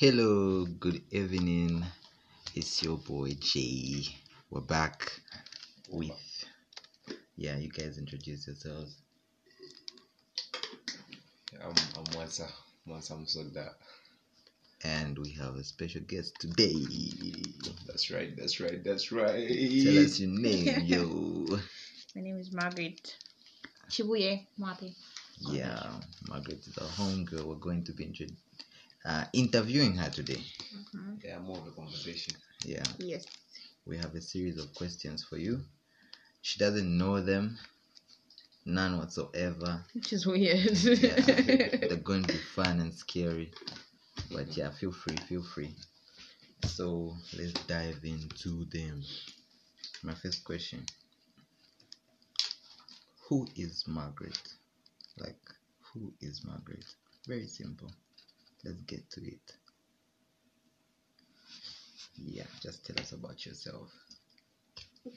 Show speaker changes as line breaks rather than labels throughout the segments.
Hello, good evening. It's your boy Jay. We're back with yeah. You guys introduce yourselves.
I'm I'm Mwansa Mwansa Musoda.
And we have a special guest today.
That's right. That's right. That's right.
Tell us your name, yo.
My name is Margaret Chibuye Mwapi.
Yeah, Margaret is our homegirl. We're going to be intro- uh, interviewing her today.
Yeah, more of a conversation.
Yeah,
Yes.
we have a series of questions for you. She doesn't know them, none whatsoever.
Which is weird.
Yeah, they're going to be fun and scary. But yeah, feel free, feel free. So let's dive into them. My first question Who is Margaret? Like, who is Margaret? Very simple. Let's get to it. Yeah, just tell us about yourself.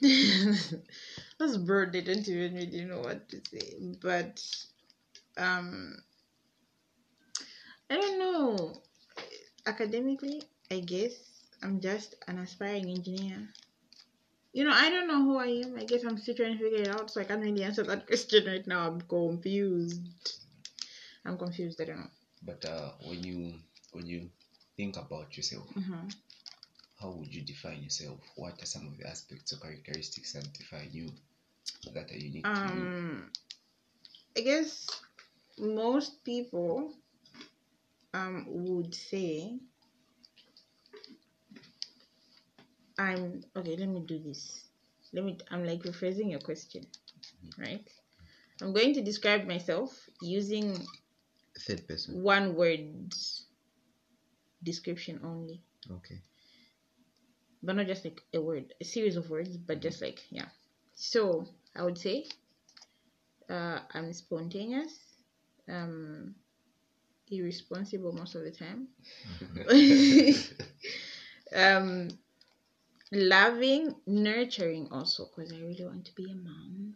That's bird. They don't even really know what to say. But um, I don't know. Academically, I guess I'm just an aspiring engineer. You know, I don't know who I am. I guess I'm still trying to figure it out, so I can't really answer that question right now. I'm confused. I'm confused. I don't know.
But uh, when you when you think about yourself,
hmm
how would you define yourself? What are some of the aspects or characteristics that define you that are unique to you?
um i guess most people um would say i'm okay let me do this let me i'm like rephrasing your question right i'm going to describe myself using
Third person.
one word description only
Okay.
but not just like a word, a series of words, but just like yeah. So I would say uh, I'm spontaneous, um, irresponsible most of the time, um, loving, nurturing also because I really want to be a mom.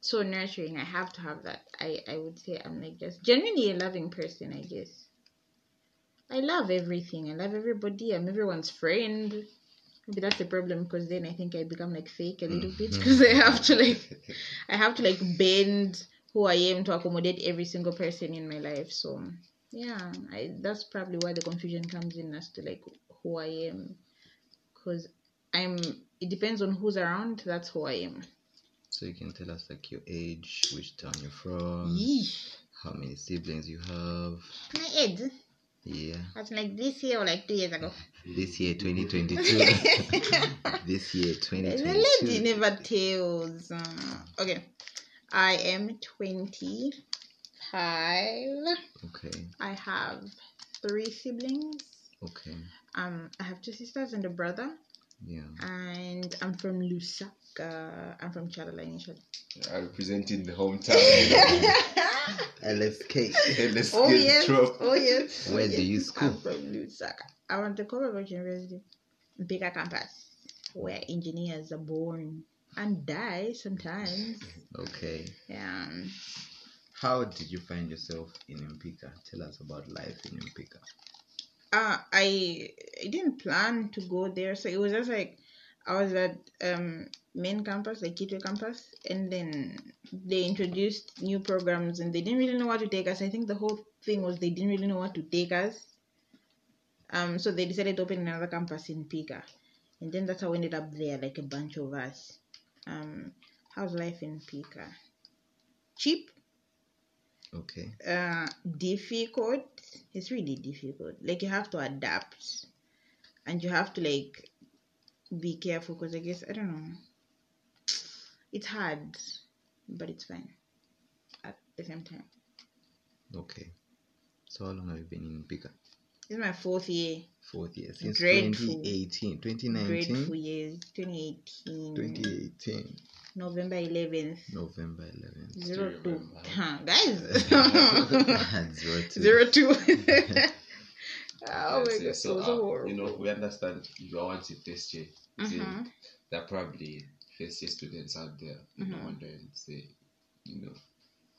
So nurturing, I have to have that. I I would say I'm like just genuinely a loving person. I guess. I love everything. I love everybody. I'm everyone's friend. Maybe that's the problem because then I think I become like fake a little bit mm-hmm. because I have to like I have to like bend who I am to accommodate every single person in my life. So yeah, I that's probably why the confusion comes in as to like who I am because I'm. It depends on who's around. That's who I am.
So you can tell us like your age, which town you're from,
Yeesh.
how many siblings you have.
My age.
Yeah.
That's like this year or like two years ago.
This year 2022. this year 2022.
The lady
2022.
never tells. Uh, okay, I am 25.
Okay.
I have three siblings.
Okay.
Um, I have two sisters and a brother,
Yeah.
and I'm from Lusaka. I'm from Chalala initially.
I representing the hometown.
LSK.
Let's
Oh yes,
drop.
oh yes. oh,
Where do you school?
I'm from Lusaka. I went to Copperbelt University, Bigger campus, where engineers are born and die sometimes.
Okay.
Yeah.
How did you find yourself in Mpika? Tell us about life in Mpika.
uh I I didn't plan to go there, so it was just like I was at um main campus, like Kitwe campus, and then they introduced new programs and they didn't really know what to take us. I think the whole thing was they didn't really know what to take us. Um so they decided to open another campus in Mpika. And then that's how we ended up there, like a bunch of us. Um how's life in Mpika? Cheap,
Okay.
uh difficult it's really difficult like you have to adapt and you have to like be careful because i guess i don't know it's hard but it's fine at the same time
Okay. So how long have you been in Mpika?
this is my fourth year
Fourth year. Since
Grateful.
2018.
grateful
2019.
years 2018
2018.
november 11th
November 11th.
zero
Still
two
remember.
huh, guys
Zero two.
oh
Yes,
my
yes. So, uh, you know, we understand you are once a first year.
Mhm.
There are probably first year students out there, you know,
Mhm.
wondering, say, you know,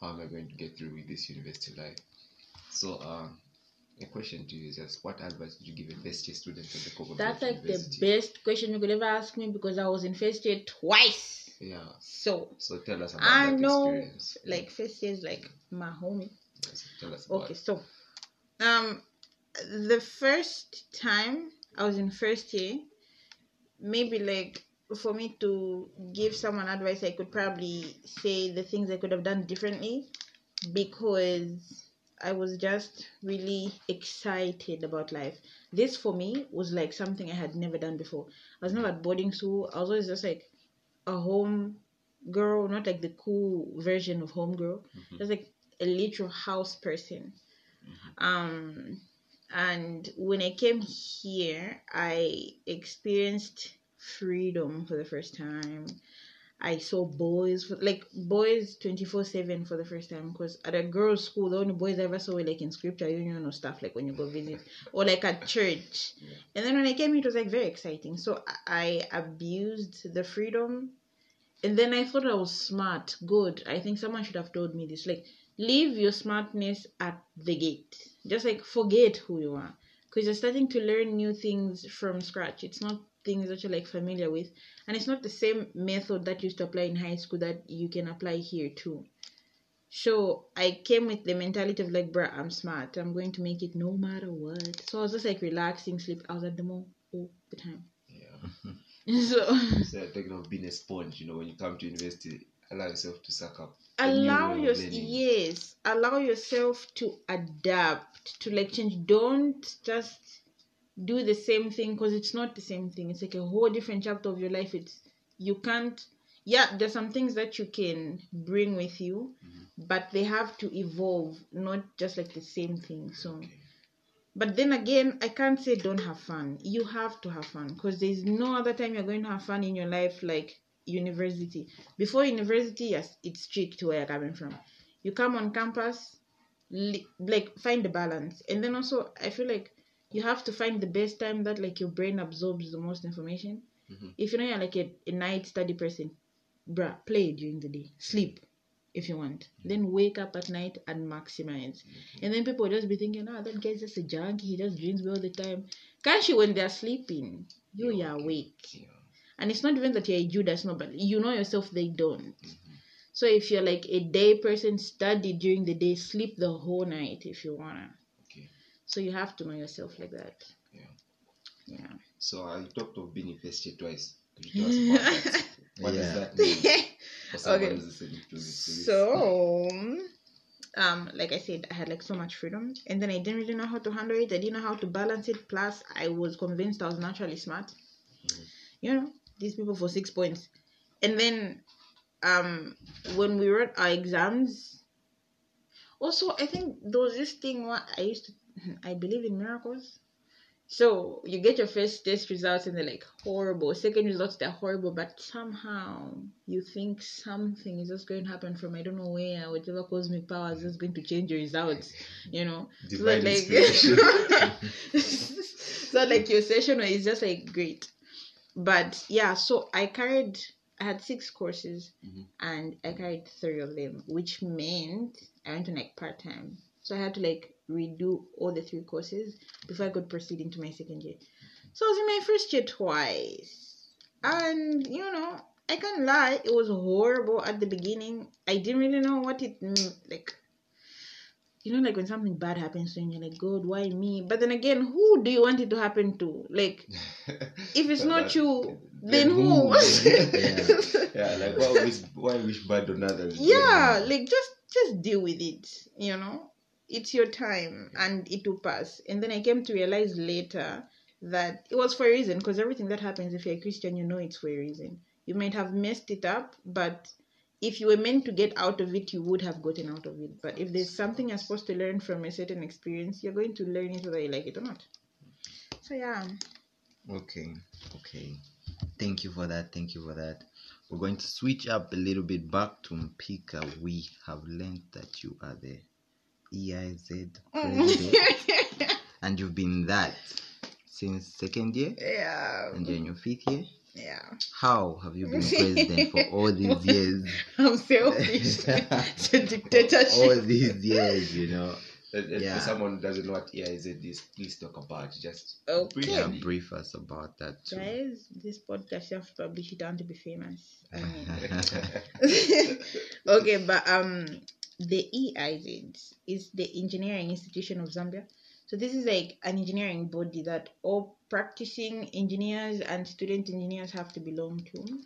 how am I going to get through with this university life? So, um, A question to you is just what advice would you give a first year student at the Coco
That's like the best question you could ever ask me because I was in first year twice.
Yeah.
So,
So tell us about
I
that
know,
experience.
like, first year is like my homie.
Yes, tell us about
Okay, so, um, the first time I was in first year, maybe like for me to give someone advice, I could probably say the things I could have done differently because I was just really excited about life. This for me was like something I had never done before. I was never at boarding school. I was always just like a home girl, not like the cool version of home girl.
Mhm.
Just like a literal house person. Um, and when I came here, I experienced freedom for the first time. I saw boys, for, like boys 24 7 for the first time. Because at a girls' school, the only boys I ever saw were like in scripture union or stuff, like when you go visit, or like at church. And then when I came, it was like very exciting. So I I abused the freedom. And then I thought I was smart. Good. I think someone should have told me this. Like, leave your smartness at the gate. Just like forget who you are. Because you're starting to learn new things from scratch. It's not things that you're like familiar with. And it's not the same method that you used to apply in high school that you can apply here too. So I came with the mentality of like, bruh, I'm smart. I'm going to make it no matter what. So I was just like relaxing, sleep. I was at the mall all the time.
Yeah.
So
So thinking of being a sponge, you know, when you come to university, allow yourself to suck up.
allow your yes allow yourself to adapt to like change don't just do the same thing because it's not the same thing it's like a whole different chapter of your life it's you can't yeah there's some things that you can bring with you
Mhm.
but they have to evolve not just like the same thing so
Okay.
but then again i can't say don't have fun you have to have fun because there's no other time you're going to have fun in your life like university. Before university yes it's strict where you're coming from. You come on campus like find the balance. And then also i feel like you have to find the best time that like your brain absorbs the most information.
Mhm.
if you know you're like a, a night study person bruh play during the day. Sleep if you want. Then wake up at night and maximize. And then people will just be thinking oh that guy's just a junkie. He just drinks all the time. Can't you when they're sleeping you
You're
awake.
Yeah.
And it's not even that you're a Judas, no, but you know yourself they don't.
Mhm.
So if you're like a day person, study during the day, sleep the whole night if you wanna.
Okay.
So you have to know yourself like that.
Yeah.
Yeah.
So I talked of being in first year twice. Could you tell us about that? What
Yeah.
does that mean for
Okay.
who's listening to this? to this?
So, um, like I said, I had like so much freedom, and then I didn't really know how to handle it. I didn't know how to balance it. Plus, I was convinced I was naturally smart.
Mhm.
You know, these people for six points, and then, um, when we wrote our exams, also I think there was this thing what I used to, I believe in miracles. So you get your first test results and they're like horrible. Second results they're horrible, but somehow you think something is just going to happen from I don't know where, whatever cosmic power is just going to change your results. You know, so like, so like your session is just like great, but yeah. So I carried, I had six courses,
Mhm.
and I carried three of them, which meant I went to like part time. So I had to like redo all the three courses before I could proceed into my second year. So I was in my first year twice, and you know I can't lie, it was horrible at the beginning. I didn't really know what it meant, like you know, like when something bad happens to you, you're like, God, why me? But then again, who do you want it to happen to? Like, if it's not
that-
you, then who?
yeah, like why wish why wish bad on others?
yeah, like just just deal with it. You know, it's your time, and it will pass. And then I came to realize later that it was for a reason, because everything that happens, if you're a Christian, you know it's for a reason. You might have messed it up, but if you were meant to get out of it, you would have gotten out of it. But if there's something you're supposed to learn from a certain experience, you're going to learn it whether you like it or not. So yeah.
Okay, okay. Thank you for that. Thank you for that. We're going to switch up a little bit back to Mpika. We have learned that you are the EIZ president, and you've been that since second year,
yeah.
and you're in your fifth year.
Yeah.
How have you been president for all these years?
I'm selfish. it's a dictatorship.
all these years, you know.
And- and
Yeah.
For someone doesn't know what EIZ is, please talk about just
Okay.
Yeah, brief us about that too.
Guys, this podcast you have to publish it. I want to be famous. I mean, okay, but um, the EIZ is the Engineering Institution of Zambia. So this is like an engineering body that all practicing engineers and student engineers have to belong to.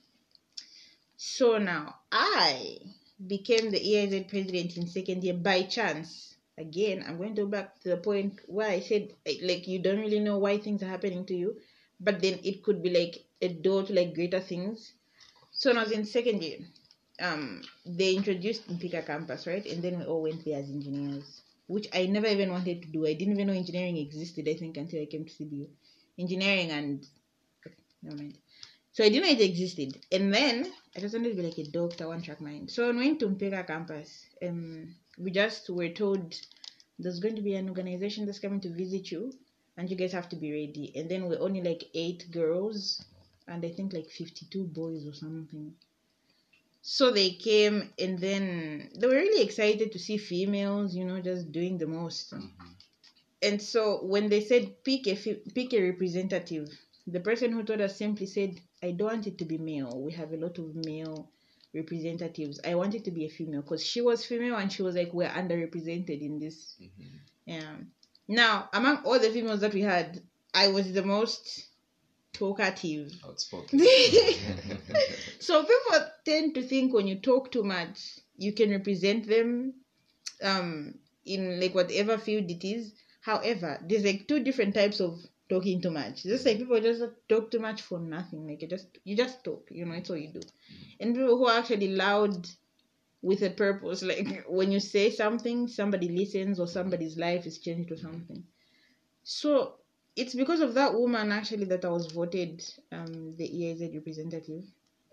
So now I became the EIZ president in second year by chance. Again, I'm going to go back to the point where I said like you don't really know why things are happening to you, but then it could be like a door to like greater things. So when I was in second year, um, they introduced Mpika campus, right? And then we all went there as engineers, which I never even wanted to do. I didn't even know engineering existed, I think, until I came to CBU. Engineering and okay, never mind. So I didn't know it existed. And then I just wanted to be like a doctor, one track mind. So when we went to Mpika campus, um, we just were told there's going to be an organization that's coming to visit you and you guys have to be ready. And then we're only like eight girls and I think like 52 boys or something. So they came and then they were really excited to see females, you know, just doing the most. And so when they said pick a pick a representative, the person who told us simply said, "I don't want it to be male. We have a lot of male representatives. I want it to be a female because she was female and she was like we're underrepresented in this."
Mhm.
Yeah. Now among all the females that we had, I was the most talkative.
Outspoken.
So people tend to think when you talk too much, you can represent them um in like whatever field it is. However, there's like two different types of talking too much. Just like people just talk too much for nothing. Like you just you just talk, you know, it's all you do. And people who are actually loud with a purpose, like when you say something, somebody listens or somebody's life is changed or something. So it's because of that woman actually that I was voted um the EIZ representative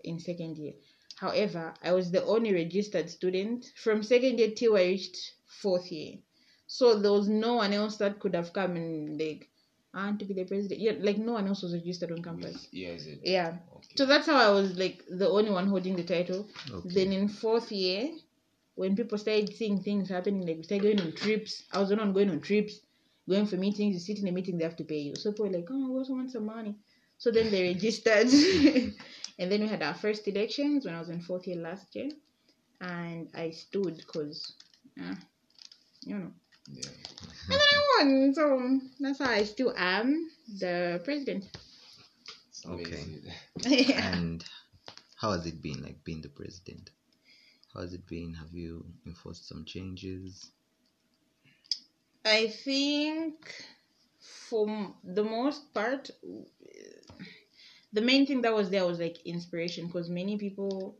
in second year. However, I was the only registered student from second year till I reached fourth year. So there was no one else that could have come and like I want to be the president. Yeah, like no one else was registered on campus.
EIZ.
Yeah.
Okay.
So that's how I was like the only one holding the title.
Okay.
Then in fourth year, when people started seeing things happening, like we started going on trips. I was the one going on trips, going for meetings. You sit in a meeting, they have to pay you. So people were like, oh, we also want some money. So then they registered. and then we had our first elections when I was in fourth year last year. And I stood because, uh, you know.
Yeah.
And then I won. So that's how I still am the president.
Okay.
yeah.
And how has it been like being the president? How has it been? Have you enforced some changes?
I think for the most part, the main thing that was there was like inspiration because many people,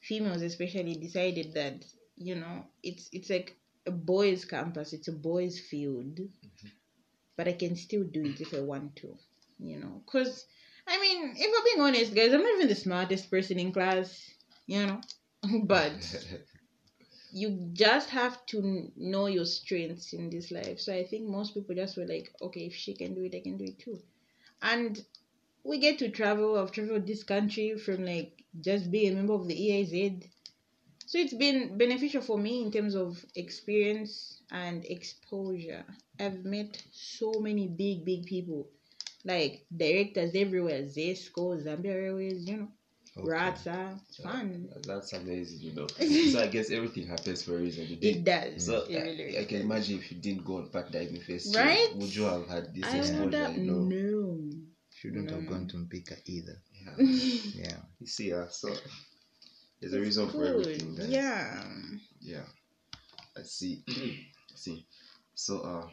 females especially, decided that you know it's it's like a boys' campus, it's a boys' field, mm-hmm. but I can still do it if I want to, you know. Because I mean, if I'm being honest, guys, I'm not even the smartest person in class, you know, but you just have to know your strengths in this life. So I think most people just were like, okay, if she can do it, I can do it too. And we get to travel. I've traveled this country from like just being a member of the EIZ. So it's been beneficial for me in terms of experience and exposure. I've met so many big, big people, like directors everywhere, Zesco, Zambia Railways, you know,
Okay.
Ratsa. It's fun.
That's amazing, you know. so I guess everything happens for a reason. You
It does.
So
It really
I, I can imagine if you didn't go on part diving first, year,
Right?
would you have had this
I would
exposure?
have
You know.
no.
Shouldn't have
Mm.
gone to Mpika either.
Yeah.
Yeah.
You see, uh, so there's a reason for everything. guys.
Yeah.
Yeah. I see. I see. So uh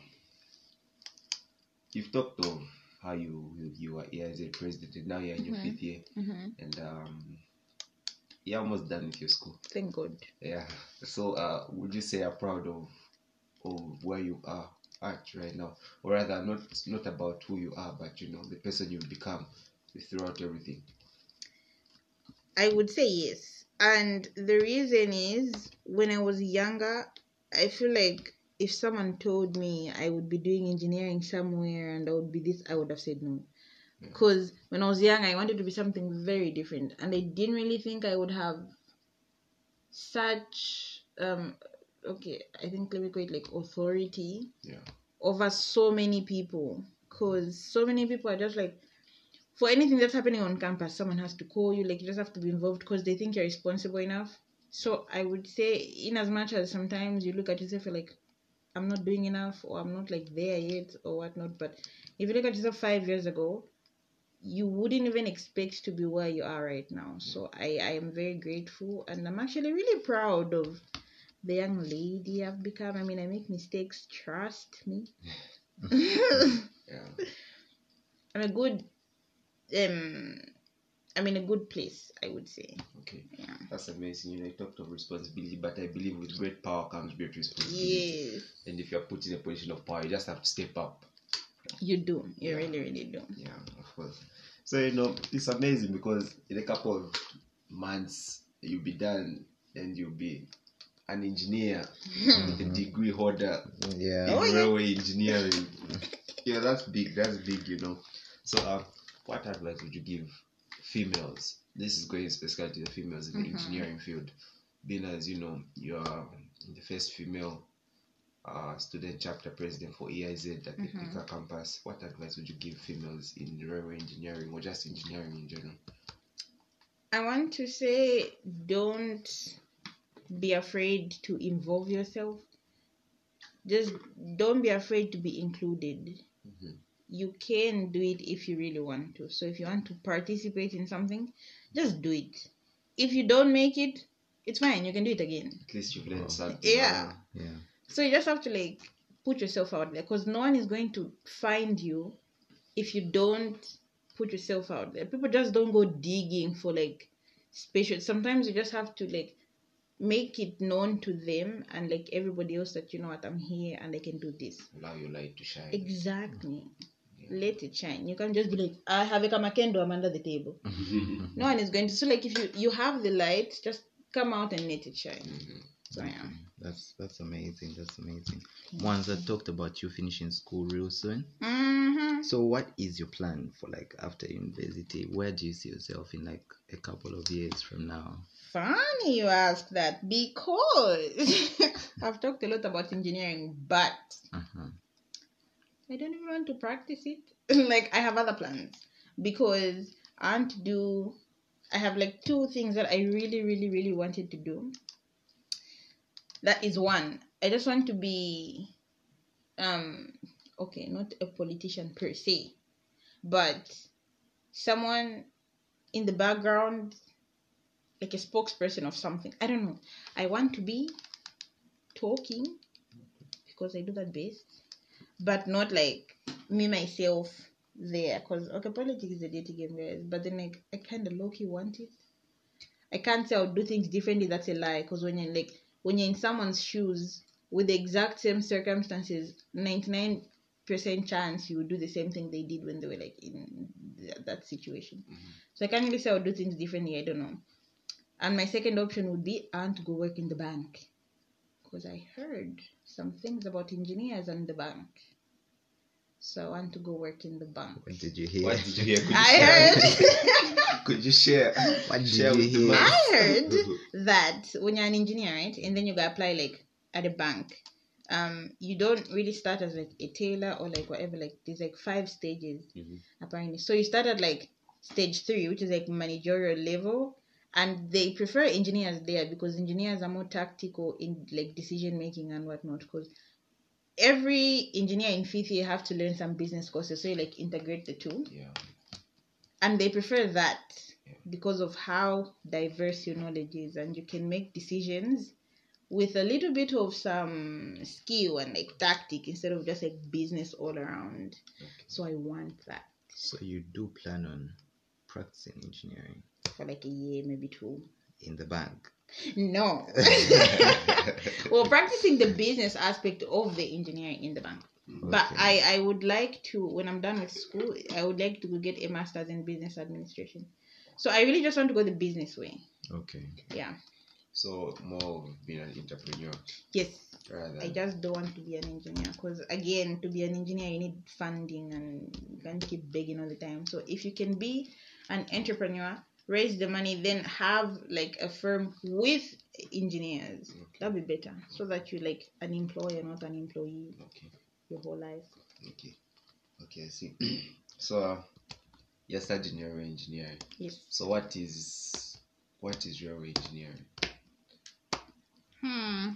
you've talked of how you you, were here as a president now you're in your
Mhm.
fifth year
hmm
and um you're almost done with your school.
Thank God.
Yeah. So uh would you say you're proud of of where you are at right now? Or rather not not about who you are, but you know, the person you've become throughout everything.
I would say yes. And the reason is when I was younger, I feel like if someone told me I would be doing engineering somewhere and I would be this, I would have said no.
Yeah.
Because when I was young, I wanted to be something very different. And I didn't really think I would have such um, okay, I think let me call it like authority
Yeah.
over so many people because so many people are just like for anything that's happening on campus someone has to call you like you just have to be involved because they think you're responsible enough so i would say in as much as sometimes you look at yourself you're like i'm not doing enough or i'm not like there yet or whatnot but if you look at yourself five years ago you wouldn't even expect to be where you are right now so i i am very grateful and i'm actually really proud of the young lady I've become. I mean, I make mistakes. Trust me.
Yeah.
I'm a good, um, I'm in a good place. I would say.
Okay.
Yeah.
That's amazing. You know, you talked of responsibility, but I believe with great power comes great responsibility.
Yes,
And if you're put in a position of power, you just have to step up.
you do. You
Yeah.
really, really do.
Yeah, of course. So you know, it's amazing because in a couple of months you'll be done and you'll be an engineer with a degree holder
Yeah.
in
Oh, yeah.
railway engineering. yeah, that's big. That's big, you know. So, uh, what advice would you give females? This is going specifically to the females in the
Mhm.
engineering field, being as you know you are the first female uh, student chapter president for EIZ at the. Mpika campus. What advice would you give females in railway engineering or just engineering in general?
I want to say, don't be afraid to involve yourself. Just don't be afraid to be included.
Mhm.
You can do it if you really want to. So if you want to participate in something, just do it. If you don't make it, it's fine. You can do it again.
At least you've learned something.
Yeah.
Yeah.
So you just have to like put yourself out there because no one is going to find you if you don't put yourself out there. People just don't go digging for like special. Sometimes you just have to like make it known to them and like everybody else that you know what I'm here and I can do this.
Allow your light to shine.
Exactly.
Yeah.
Let it shine. You can't just be like, I have a kamakendo, I'm under the table. No one is going to. So like if you you have the light, just come out and let it shine.
Mhm.
So yeah.
That's that's amazing. That's amazing. Once I talked about you finishing school real soon.
Mm-hmm.
So what is your plan for like after university? Where do you see yourself in like a couple of years from now?
Funny you ask that because I've talked a lot about engineering, but
Uh-huh.
I don't even want to practice it. like I have other plans because I want to do. I have like two things that I really, really, really wanted to do. That is one. I just want to be, um, okay, not a politician per se, but someone in the background, like a spokesperson of something. I don't know. I want to be talking because I do that best but not like me myself there because okay politics is a dirty game guys but then like i kind of low-key want it. I can't say i'll do things differently that's a lie because when you're like when you're in someone's shoes with the exact same circumstances 99% chance you would do the same thing they did when they were like in th- that situation.
Mhm.
so i can't really say i'll do things differently i don't know. And my second option would be i want to go work in the bank because I heard some things about engineers and the bank. So I want to go work in the bank.
What did you hear?
What did you hear? Could you
I
share?
heard
Could you share?
What did
share
you hear?
I heard that when you're an engineer, right, and then you go apply like at a bank, um, you don't really start as like a tailor or like whatever. Like there's like five stages
Mhm.
apparently. So you start at like stage three, which is like managerial level, and they prefer engineers there because engineers are more tactical in like decision making and whatnot. Because every engineer in fifth year have to learn some business courses, so you like integrate the two,
Yeah.
and they prefer that
Yeah.
because of how diverse your knowledge is, and you can make decisions with a little bit of some skill and like tactic instead of just like business all around.
Okay.
So I want that.
So you do plan on practicing engineering
for like a year, maybe two.
in the bank?
No. well, practicing the business aspect of the engineering in the bank. But I, I would like to, when I'm done with school, I would like to get a master's in business administration. So I really just want to go the business way.
Okay.
Yeah.
So more of being an entrepreneur
Yes.
rather
I just don't want to be an engineer because, again, to be an engineer, you need funding and you can't keep begging all the time. So if you can be an entrepreneur raise the money, then have like a firm with engineers.
Okay.
That'd be better, so that you like an employer, not an employee,
Okay.
your whole life.
Okay. Okay. I see. so, uh, you're studying railway engineering.
Yes.
So, what is what is railway engineering?
Hmm.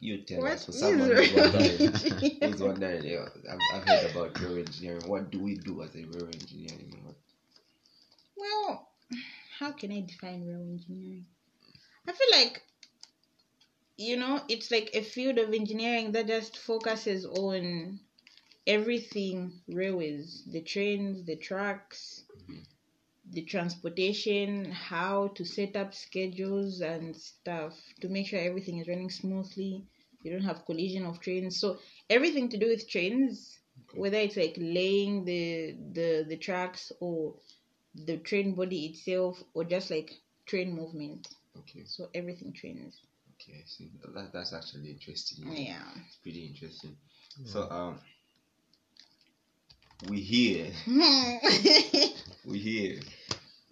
You tell
What
us. For someone who's wondering,
engineering?
who's wondering, I've, I've heard about railway engineering. What do we do as a railway engineering? What-
Well, how can I define railway engineering? I feel like, you know, it's like a field of engineering that just focuses on everything railways the trains, the tracks,
Mhm.
the transportation, how to set up schedules and stuff to make sure everything is running smoothly. You don't have collision of trains. So, everything to do with trains,
Okay.
whether it's like laying the the the tracks or the train body itself or just like train movement
Okay.
so everything trains
Okay. I see. That, that's actually interesting.
yeah
It's pretty interesting. So, um, we hear we hear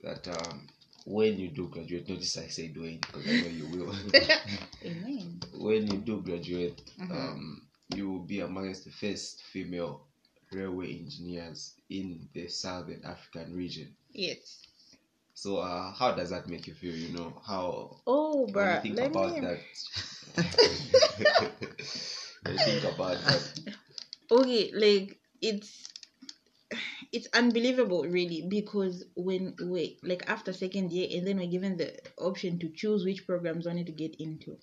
that um, when you do graduate, notice I said when because I know you will.
amen
when you do graduate,
Mhm.
um, you will be amongst the first female railway engineers in the southern African region.
Yes
So, uh, how does that make you feel? You know how
oh bruh
think
let
about
me
that. think about that.
okay like it's it's unbelievable really because when we like after second year and then we're given the option to choose which programs we wanted to get into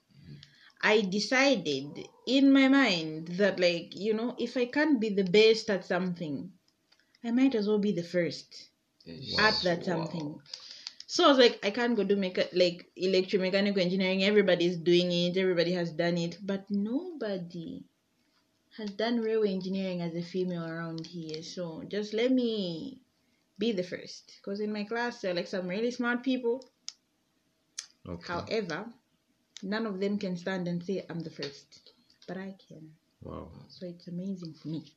i decided in my mind that like you know if i can't be the best at something i might as well be the first at that
Wow.
something. So I was like, I can't go do mecha- like electromechanical engineering. Everybody's doing it. Everybody has done it, but nobody has done railway engineering as a female around here. So just let me be the first, because in my class there are like some really smart people.
Okay.
However, none of them can stand and say I'm the first, but I can.
Wow.
So it's amazing for me.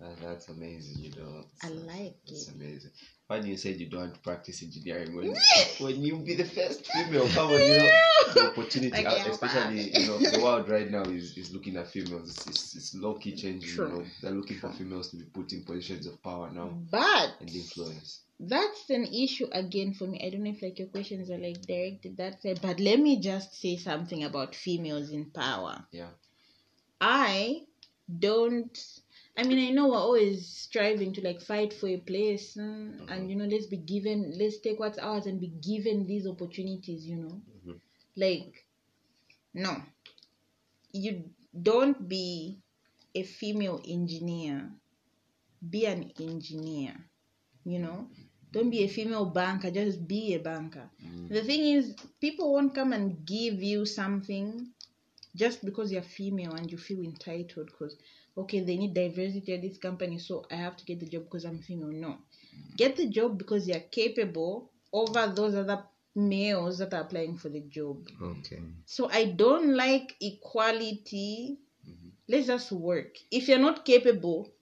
That, that's amazing, you know.
I
uh,
like
It's
it.
It's amazing. When you said you don't want to practice engineering, when when you be the first female, come on, you know, the opportunity,
Okay,
especially you know, the world right now is, is looking at females. It's, it's, it's low key changing.
True.
You know, they're looking for females to be put in positions of power now
But
and influence.
that's an issue again for me. I don't know if like your questions are like directed that way, but let me just say something about females in power.
Yeah.
I don't. I mean, I know we're always striving to like fight for a place, mm, and you know, let's be given, let's take what's ours and be given these opportunities. You know,
Mhm.
like no, you don't be a female engineer. Be an engineer. You know, don't be a female banker. Just be a banker.
Mm.
The thing is, people won't come and give you something just because you're female and you feel entitled because, okay, they need diversity at this company, so I have to get the job because I'm female. No. Get the job because you're capable over those other males that are applying for the job.
Okay.
So I don't like equality.
Mhm.
Let's just work. If you're not capable,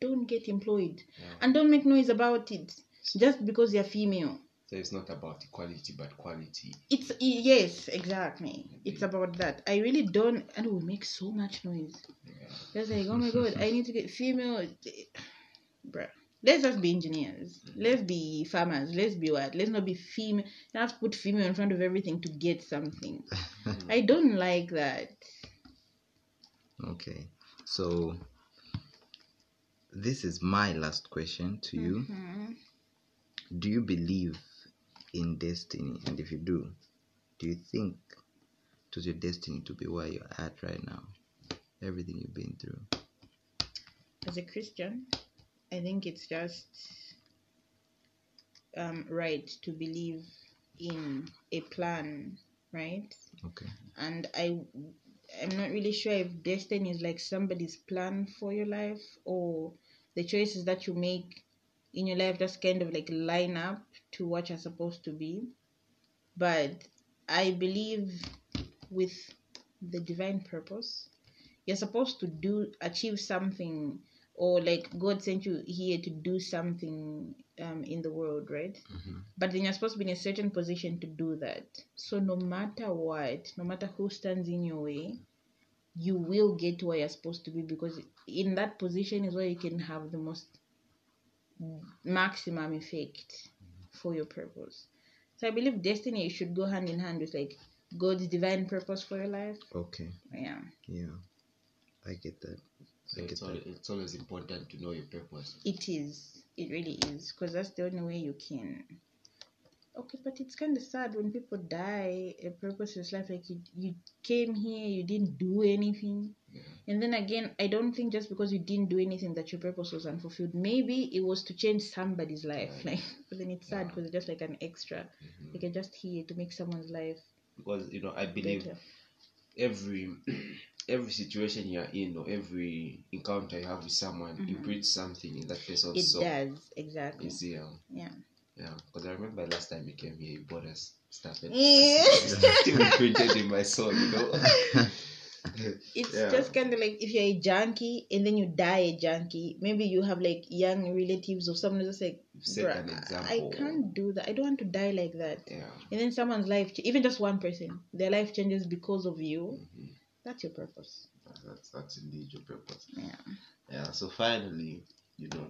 don't get employed.
Yeah.
And don't make noise about it just because you're female.
So it's not about equality, but quality.
It's yes, exactly. It's about that. I really don't, and will make so much noise. Just like, oh my god, I need to get female. Bruh. Let's just be engineers. Let's be farmers. Let's be what? Let's not be female. You have to put female in front of everything to get something. I don't like that.
Okay. So this is my last question to you.
Mhm.
Do you believe in destiny? And if you do, do you think it was your destiny to be where you're at right now? Everything you've been through.
As a Christian, I think it's just um, right to believe in a plan, right?
Okay.
and I I'm not really sure if destiny is like somebody's plan for your life or the choices that you make in your life just kind of like line up to what you're supposed to be. But I believe with the divine purpose, you're supposed to do achieve something or like God sent you here to do something um, in the world, right?
Mhm.
But then you're supposed to be in a certain position to do that. So no matter what, no matter who stands in your way, you will get to where you're supposed to be because in that position is where you can have the most maximum effect for your purpose. So I believe destiny should go hand in hand with like God's divine purpose for your life.
Okay.
Yeah.
Yeah. I get that.
So
I get
it's, al-
that.
it's always important to know your purpose.
It is. It really is. Because that's the only way you can. Okay, but it's kind of sad when people die. A purpose is life. Like you, you came here, you didn't do anything.
Yeah.
And then again, I don't think just because you didn't do anything that your purpose was unfulfilled. Maybe it was to change somebody's life. Like, but then it's sad
Yeah.
because it's just like an extra.
Mhm.
Like you're just here to make someone's life
Because you know, I believe
better.
Every every situation you're in or every encounter you have with someone, you
Mhm.
preach something in that person.
It
so
does exactly.
you see, um,
Yeah.
yeah. Because I remember last time you came here, you bought us stuff and
Yeah.
still imprinted in my soul. You know.
it's
Yeah.
just kind of like if you're a junkie and then you die a junkie maybe you have like young relatives or someone who's just like
Set
"Bruh,
an
I can't do that i don't want to die like that
yeah.
and then someone's life even just one person their life changes because of you
Mhm.
that's your purpose
That's that's indeed your purpose.
yeah
Yeah. So finally, you know,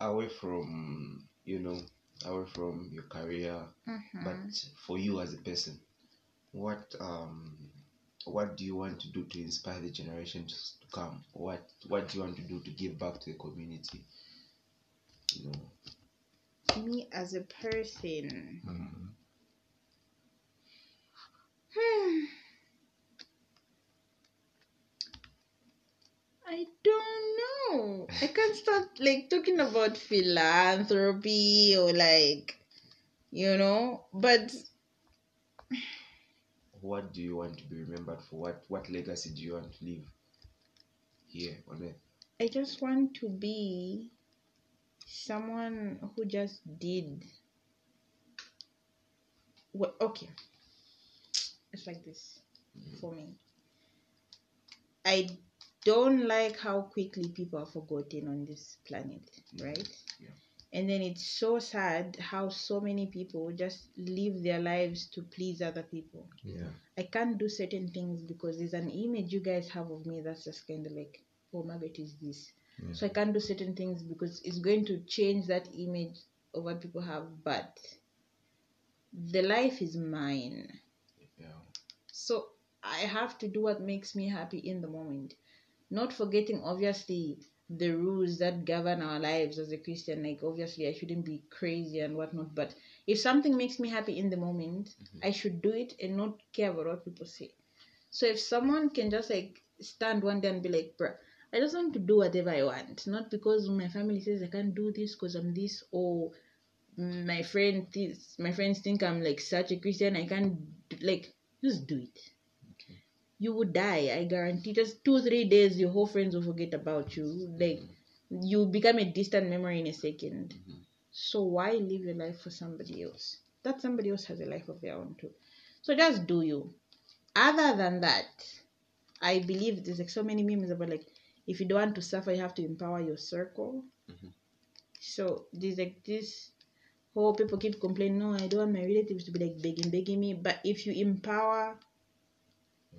away from you know, away from your career,
Mhm.
but for you as a person, what um, what do you want to do to inspire the generations to come? What what do you want to do to give back to the community? You know.
me as a person
Mhm.
Hmm. I don't know. I can't start like talking about philanthropy or like, you know, but
What do you want to be remembered for? What what legacy do you want to leave here on earth?
I just want to be someone who just did what okay. It's like this mm-hmm. for me. I don't like how quickly people are forgotten on this planet, right?
Yeah.
And then it's so sad how so many people just live their lives to please other people.
Yeah.
I can't do certain things because there's an image you guys have of me that's just kind of like, oh, Margaret is this.
Yeah.
So I can't do certain things because it's going to change that image of what people have. But the life is mine.
Yeah.
So I have to do what makes me happy in the moment. Not forgetting, obviously, the rules that govern our lives as a Christian. Like, obviously, I shouldn't be crazy and whatnot. But if something makes me happy in the moment, mm-hmm. I should do it and not care about what people say. So if someone can just like stand one day and be like, bruh, I just want to do whatever I want, not because my family says I can't do this because I'm this or my friend my friends think I'm like such a Christian I can't like just do it. You would die, I guarantee. Just two three days, your whole friends will forget about you. Like you become a distant memory in a 2nd
Mhm.
So why live your life for somebody else? That somebody else has a life of their own too. So just do you. Other than that, I believe there's like so many memes about like if you don't want to suffer, you have to empower your circle.
Mhm.
So there's like this whole people keep complaining, no, I don't want my relatives to be like begging, begging me. But if you empower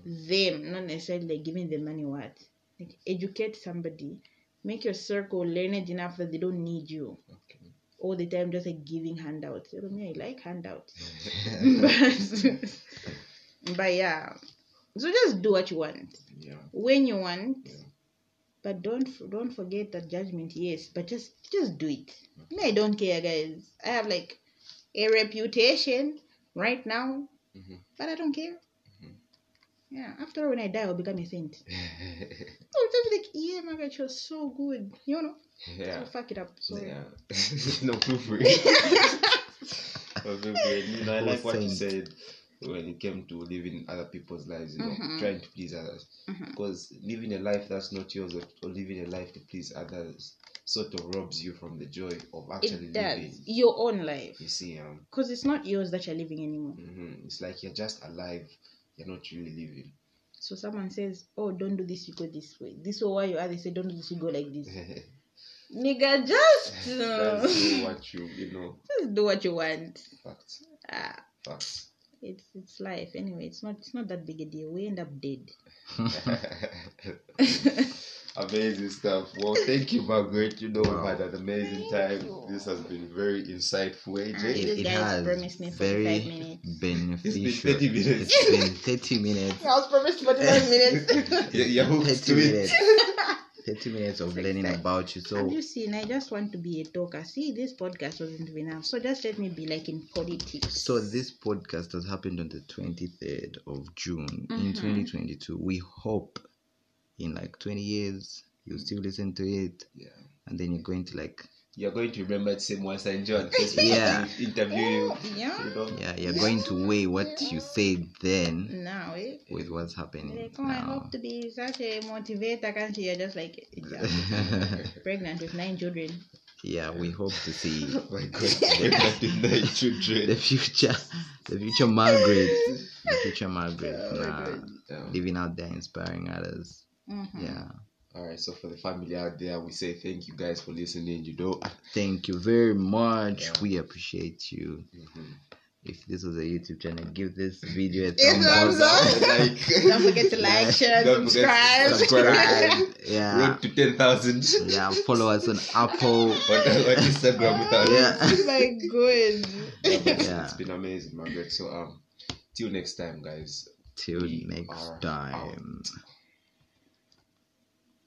them, not necessarily like giving them money, what? Like educate somebody, make your circle learned enough that they don't need you
Okay.
all the time, just like giving handouts. You know me, I like handouts. but, but yeah, so just do what you want
yeah.
when you want.
Yeah.
But don't don't forget that judgment, yes. But just just do it. Me, I don't care, guys. I have like a reputation right now,
Mhm.
but I don't care. Yeah. After all, when I die, I'll become a saint. I'll just like, yeah, my God, you're so good. You know,
yeah.
I'll fuck it up. Sorry.
Yeah. no, feel free. no, feel free. You know, I like what you said when it came to living other people's lives, you know,
Mhm.
trying to please others.
Mhm.
Because living a life that's not yours or, or living a life to please others sort of robs you from the joy of actually
It does.
living.
Your own life.
You see, um,
Because it's not yours that you're living anymore.
mhm, it's like you're just alive, you're not really living.
So someone says, "Oh, don't do this. You go this way. This way where you are." They say, "Don't do this. You go like this." Nigga, just uh,
do what you you know.
just do what you want.
Facts.
Ah,
Facts.
it's it's life anyway. It's not it's not that big a deal. We end up dead.
amazing stuff. Well, thank you, Margaret. You know,
Wow.
we've had an amazing
Thank
time.
you.
This has been very insightful, AJ.
you
It, it
guys
has
promised me 45
very
minutes.
beneficial.
30 minutes.
It's been 30 minutes.
I was promised 45 minutes.
Yeah, you're
30
to it.
minutes. 30 minutes of learning about you.
Have
So
you seen? I just want to be a talker. See, this podcast wasn't enough. So just let me be like in politics.
So this podcast has happened on the 23rd of June in
Mhm.
2022. We hope in like 20 years you'll still listen to it
Yeah.
and then you're going to like
You're going to remember the same one St. John Facebook
Yeah.
interview you.
yeah.
You know?
yeah, you're going to weigh what you said then
Now, eh?
with what's happening
Like, oh, I hope to be such a motivator. Can't you? You're just like yeah, pregnant with nine children.
yeah, we hope to see
Oh my God, pregnant with nine children.
the future the future Margaret. The future Margaret.
Oh my
nah, living out there inspiring others.
Mhm.
Yeah.
All right, so for the family out there, we say thank you guys for listening. You know,
Thank you very much.
Yeah.
We appreciate you.
Mhm.
If this was a YouTube channel, give this video a
thumbs
thumbs
up.
up.
like,
Don't forget to like, share,
Don't
subscribe.
Subscribe. Yeah.
road to ten thousand
Yeah. Follow us on Apple.
on, on Instagram without
Yeah.
oh my god.
Yeah.
It's been amazing, Margaret. So um, till next time, guys.
Till
We
next time.
out.